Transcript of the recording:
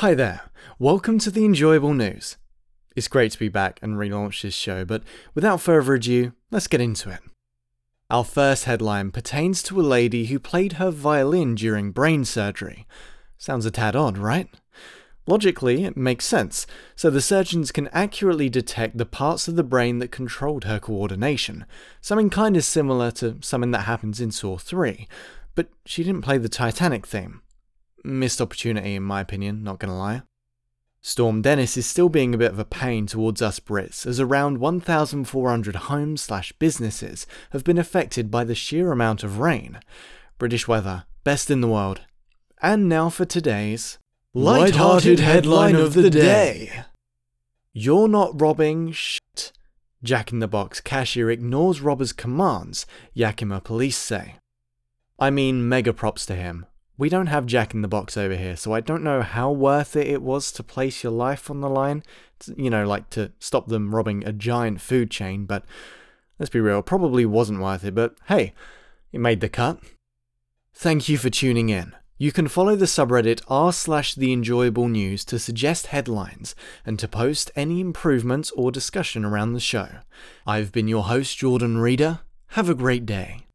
Hi there, welcome to the Enjoyable News. It's great to be back and relaunch this show, but without further ado, let's get into it. Our first headline pertains to a lady who played her violin during brain surgery. Sounds a tad odd, right? Logically, it makes sense, so the surgeons can accurately detect the parts of the brain that controlled her coordination, something kind of similar to something that happens in Saw 3. But she didn't play the Titanic theme. Missed opportunity, in my opinion, not gonna lie. Storm Dennis is still being a bit of a pain towards us Brits, as around 1,400 homes slash businesses have been affected by the sheer amount of rain. British weather, best in the world. And now for today's Light-hearted headline of the day. You're not robbing shit. Jack in the Box cashier ignores robber's commands, Yakima police say. I mean, mega props to him. We don't have Jack in the Box over here, so I don't know how worth it it was to place your life on the line, to, you know, like to stop them robbing a giant food chain, but let's be real, probably wasn't worth it, but hey, it made the cut. Thank you for tuning in. You can follow the subreddit r slash the enjoyable news to suggest headlines and to post any improvements or discussion around the show. I've been your host, Jordan Reeder. Have a great day.